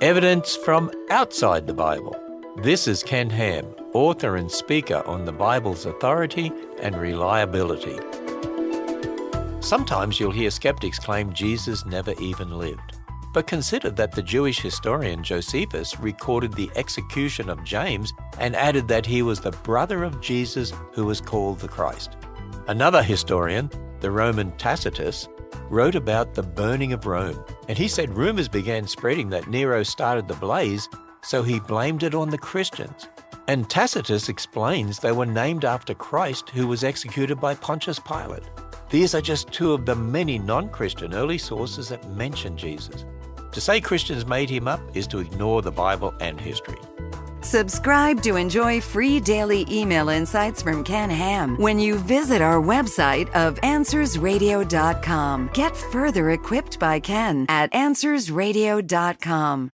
Evidence from outside the Bible. This is Ken Ham, author and speaker on the Bible's authority and reliability. Sometimes you'll hear skeptics claim Jesus never even lived. But consider that the Jewish historian Josephus recorded the execution of James and added that he was the brother of Jesus who was called the Christ. Another historian, the Roman Tacitus, wrote about the burning of Rome, and he said rumors began spreading that Nero started the blaze, so he blamed it on the Christians. And Tacitus explains they were named after Christ who was executed by Pontius Pilate. These are just two of the many non Christian early sources that mention Jesus. To say Christians made him up is to ignore the Bible and history. Subscribe to enjoy free daily email insights from Ken Ham when you visit our website of AnswersRadio.com. Get further equipped by Ken at AnswersRadio.com.